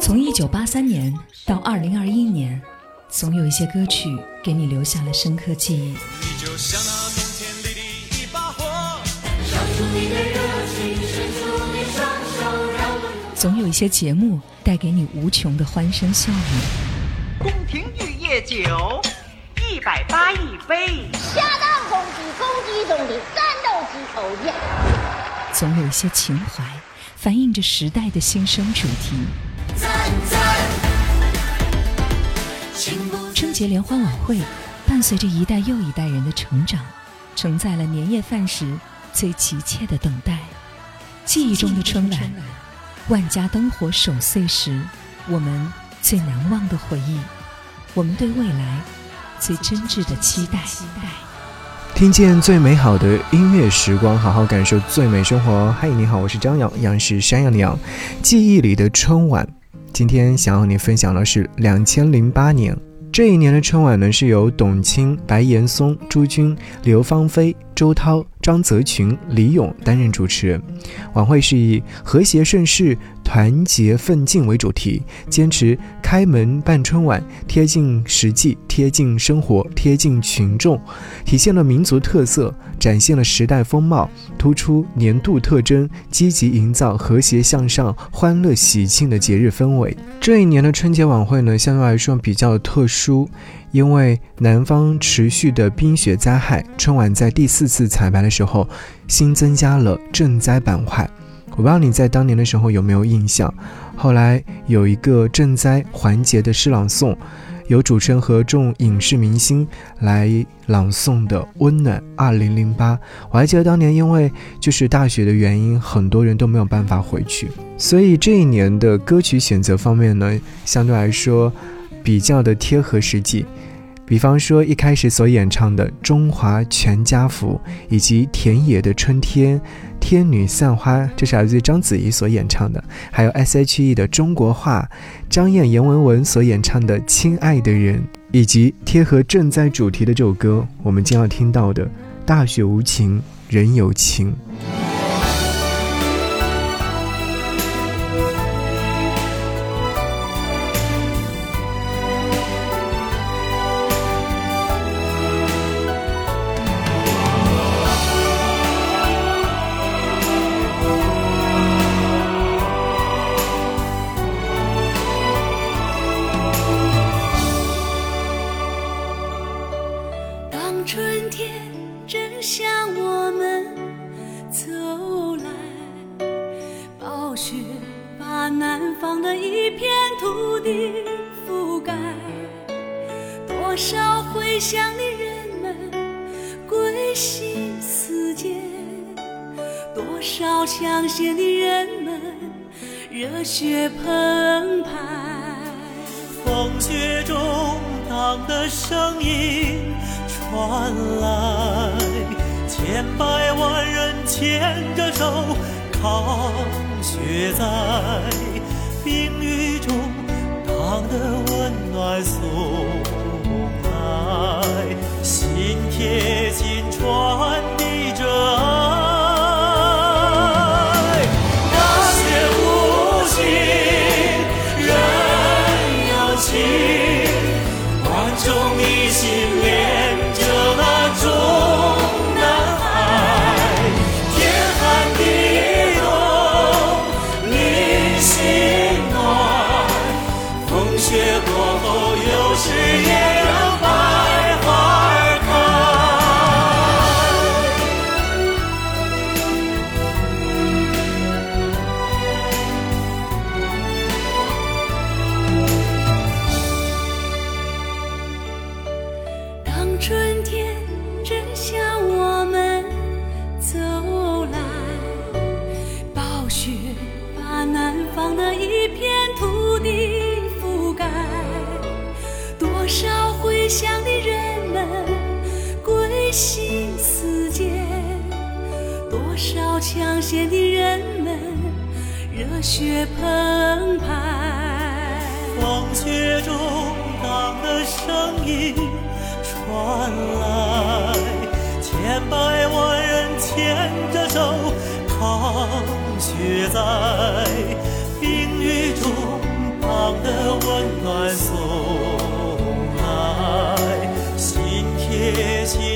从一九八三年到二零二一年，总有一些歌曲给你留下了深刻记忆。总有一些节目带给你无穷的欢声笑语。宫廷玉液酒，一百八一杯。下蛋公鸡，公鸡中的战斗机偶件。总有一些情怀，反映着时代的新生主题。春节联欢晚会伴随着一代又一代人的成长，承载了年夜饭时最急切的等待。记忆中的春晚，万家灯火守岁时，我们最难忘的回忆，我们对未来最真挚的期待。听见最美好的音乐时光，好好感受最美生活。嗨，你好，我是张扬，杨是山羊的羊。记忆里的春晚，今天想和你分享的是两千零八年。这一年的春晚呢，是由董卿、白岩松、朱军、刘芳菲、周涛、张泽群、李咏担任主持人。晚会是以和谐盛世、团结奋进为主题，坚持开门办春晚，贴近实际、贴近生活、贴近群众，体现了民族特色，展现了时代风貌，突出年度特征，积极营造和谐向上、欢乐喜庆的节日氛围。这一年的春节晚会呢，相对来说比较特殊，因为南方持续的冰雪灾害，春晚在第四次彩排的时候，新增加了赈灾板块。我不知道你在当年的时候有没有印象，后来有一个赈灾环节的诗朗诵，由主持人和众影视明星来朗诵的《温暖二零零八》。我还记得当年因为就是大雪的原因，很多人都没有办法回去，所以这一年的歌曲选择方面呢，相对来说比较的贴合实际。比方说一开始所演唱的《中华全家福》，以及田野的春天、天女散花，这是来自于章子怡所演唱的；还有 S.H.E 的《中国话》，张燕、阎维文所演唱的《亲爱的人》，以及贴合赈灾主题的这首歌，我们将要听到的《大雪无情人有情》。雪澎湃。风雪中，党的声音传来，千百万人牵着手抗雪灾。冰雨中，党的温暖送来。心贴心传乡的人们归心似箭，多少抢险的人们热血澎湃，风雪中党的声音传来，千百万人牵着手霜雪在冰雨中，党的温暖送贴心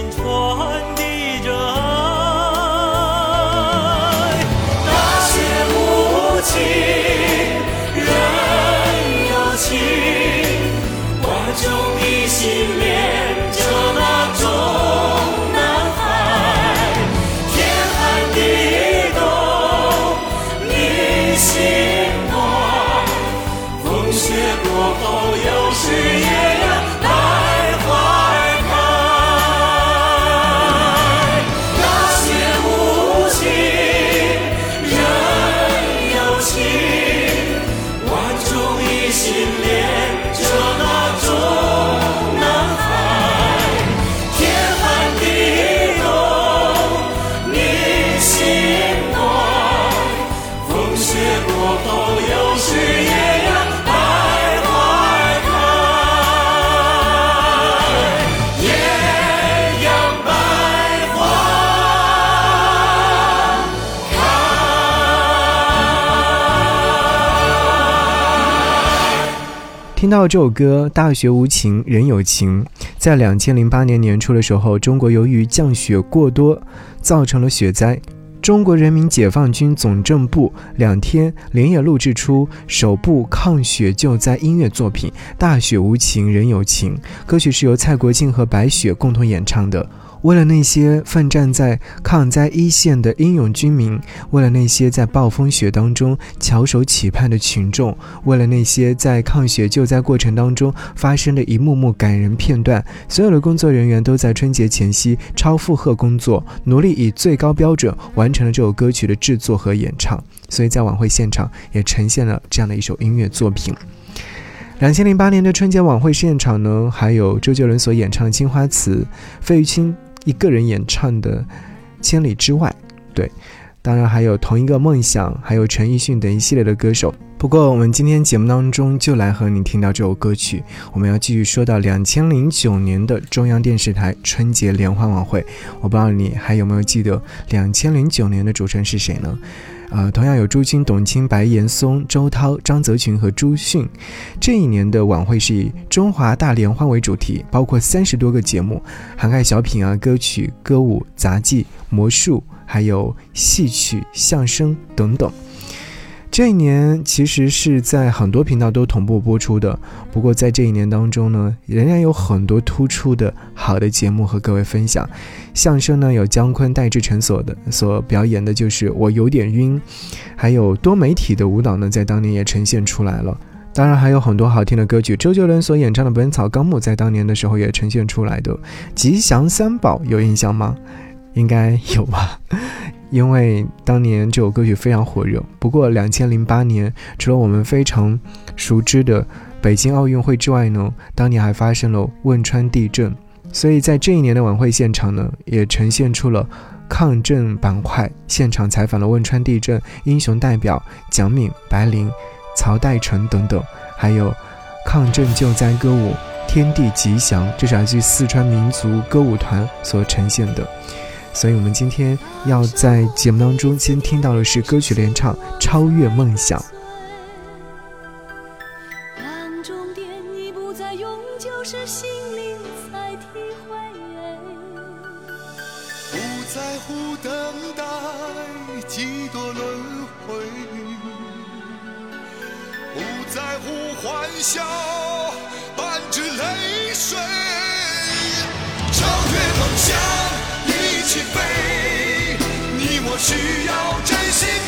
听到这首歌《大雪无情人有情》，在两千零八年年初的时候，中国由于降雪过多，造成了雪灾。中国人民解放军总政部两天连夜录制出首部抗雪救灾音乐作品《大雪无情人有情》，歌曲是由蔡国庆和白雪共同演唱的。为了那些奋战在抗灾一线的英勇军民，为了那些在暴风雪当中翘首企盼的群众，为了那些在抗雪救灾过程当中发生的一幕幕感人片段，所有的工作人员都在春节前夕超负荷工作，努力以最高标准完成了这首歌曲的制作和演唱。所以在晚会现场也呈现了这样的一首音乐作品。两千零八年的春节晚会现场呢，还有周杰伦所演唱的《青花瓷》，费玉清一个人演唱的《千里之外》，对，当然还有同一个梦想，还有陈奕迅等一系列的歌手。不过，我们今天节目当中就来和你听到这首歌曲。我们要继续说到两千零九年的中央电视台春节联欢晚会。我不知道你还有没有记得两千零九年的主持人是谁呢？呃，同样有朱军、董卿、白岩松、周涛、张泽群和朱迅。这一年的晚会是以中华大联欢为主题，包括三十多个节目，涵盖小品啊、歌曲、歌舞、杂技、魔术，还有戏曲、相声等等。这一年其实是在很多频道都同步播出的，不过在这一年当中呢，仍然有很多突出的好的节目和各位分享。相声呢有姜昆、戴志诚所的所表演的就是《我有点晕》，还有多媒体的舞蹈呢，在当年也呈现出来了。当然还有很多好听的歌曲，周杰伦所演唱的《本草纲目》在当年的时候也呈现出来的。吉祥三宝有印象吗？应该有吧。因为当年这首歌曲非常火热。不过，两千零八年，除了我们非常熟知的北京奥运会之外呢，当年还发生了汶川地震，所以在这一年的晚会现场呢，也呈现出了抗震板块。现场采访了汶川地震英雄代表蒋敏、白灵、曹代成等等，还有抗震救灾歌舞《天地吉祥》，这是来自四川民族歌舞团所呈现的。所以，我们今天要在节目当中先听到的是歌曲联唱《超越梦想》。我需要真心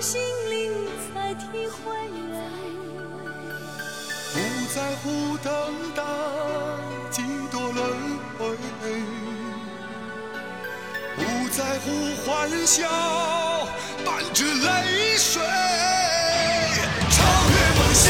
心灵才体会。不在乎等待几多轮回，不在乎欢笑伴着泪水，超越梦想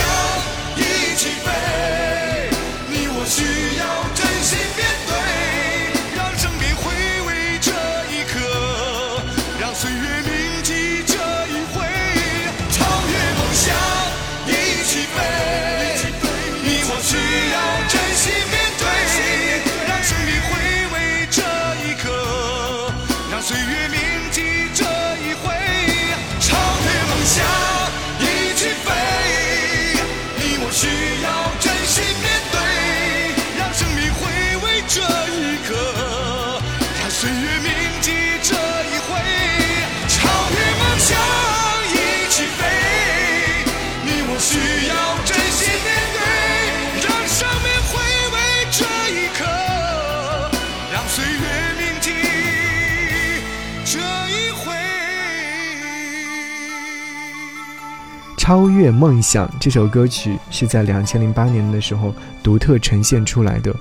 一超越梦想这首歌曲是在两千零八年的时候独特呈现出来的，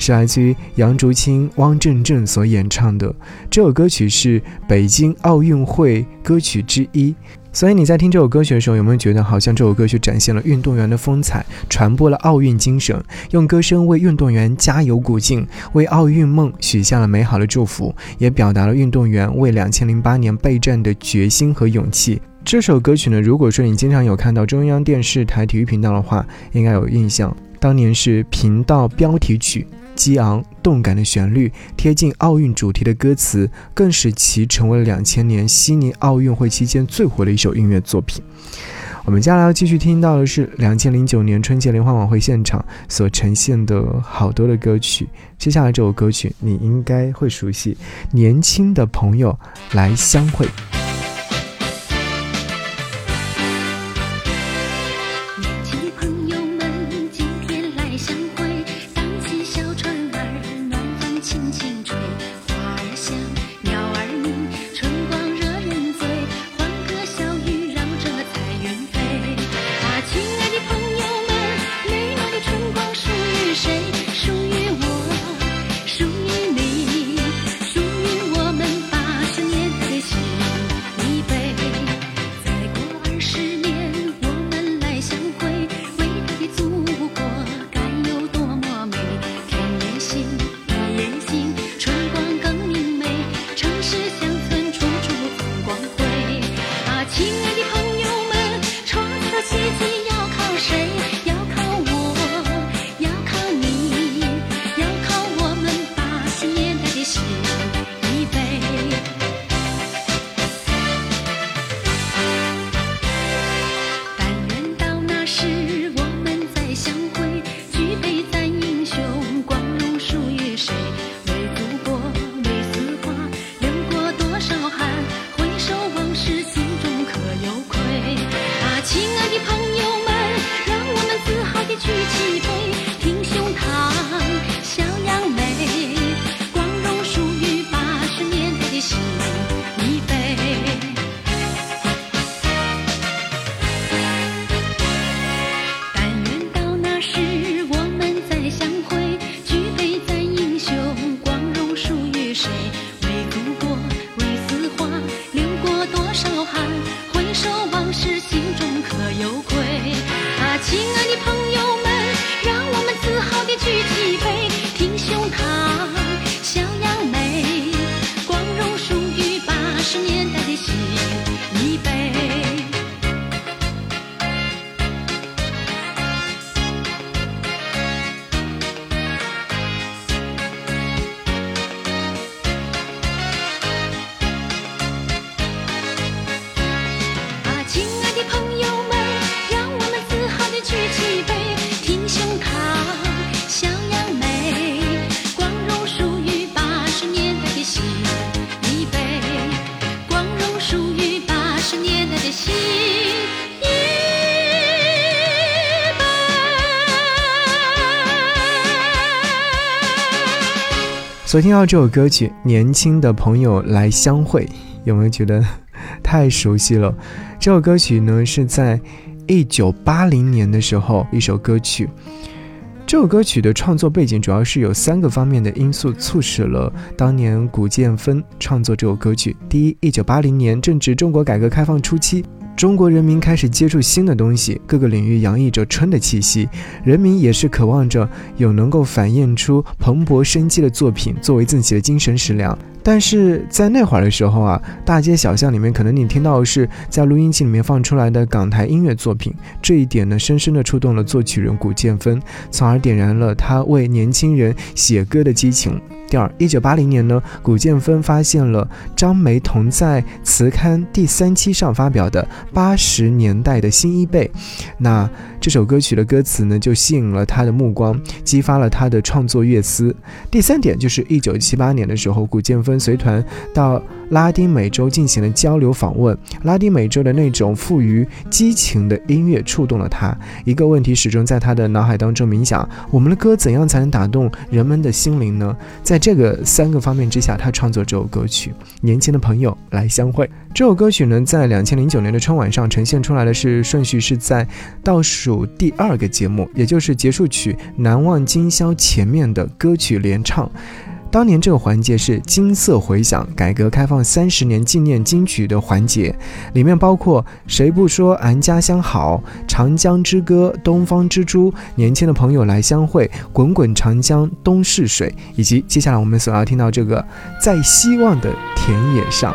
是来自于杨竹清、汪正正所演唱的。这首歌曲是北京奥运会歌曲之一。所以你在听这首歌曲的时候，有没有觉得好像这首歌曲展现了运动员的风采，传播了奥运精神，用歌声为运动员加油鼓劲，为奥运梦许下了美好的祝福，也表达了运动员为两千零八年备战的决心和勇气。这首歌曲呢，如果说你经常有看到中央电视台体育频道的话，应该有印象，当年是频道标题曲。激昂动感的旋律，贴近奥运主题的歌词，更使其成为了两千年悉尼奥运会期间最火的一首音乐作品。我们接下来要继续听到的是两千零九年春节联欢晚会现场所呈现的好多的歌曲。接下来这首歌曲你应该会熟悉，《年轻的朋友来相会》。所听到这首歌曲《年轻的朋友来相会》，有没有觉得 太熟悉了？这首歌曲呢是在一九八零年的时候一首歌曲。这首歌曲的创作背景主要是有三个方面的因素促使了当年古建芬创作这首歌曲。第一，一九八零年正值中国改革开放初期。中国人民开始接触新的东西，各个领域洋溢着春的气息，人民也是渴望着有能够反映出蓬勃生机的作品作为自己的精神食粮。但是在那会儿的时候啊，大街小巷里面，可能你听到的是在录音机里面放出来的港台音乐作品，这一点呢，深深的触动了作曲人古建芬，从而点燃了他为年轻人写歌的激情。第二，一九八零年呢，古建芬发现了张梅同在词刊第三期上发表的八十年代的新一辈，那这首歌曲的歌词呢，就吸引了他的目光，激发了他的创作乐思。第三点就是一九七八年的时候，古建芬随团到拉丁美洲进行了交流访问，拉丁美洲的那种富于激情的音乐触动了他。一个问题始终在他的脑海当中冥想：我们的歌怎样才能打动人们的心灵呢？在这个三个方面之下，他创作这首歌曲《年轻的朋友来相会》。这首歌曲呢，在两千零九年的春晚上呈现出来的是顺序是在倒数第二个节目，也就是结束曲《难忘今宵》前面的歌曲联唱。当年这个环节是金色回响，改革开放三十年纪念金曲的环节，里面包括谁不说俺家乡好、长江之歌、东方之珠、年轻的朋友来相会、滚滚长江东逝水，以及接下来我们所要听到这个在希望的田野上。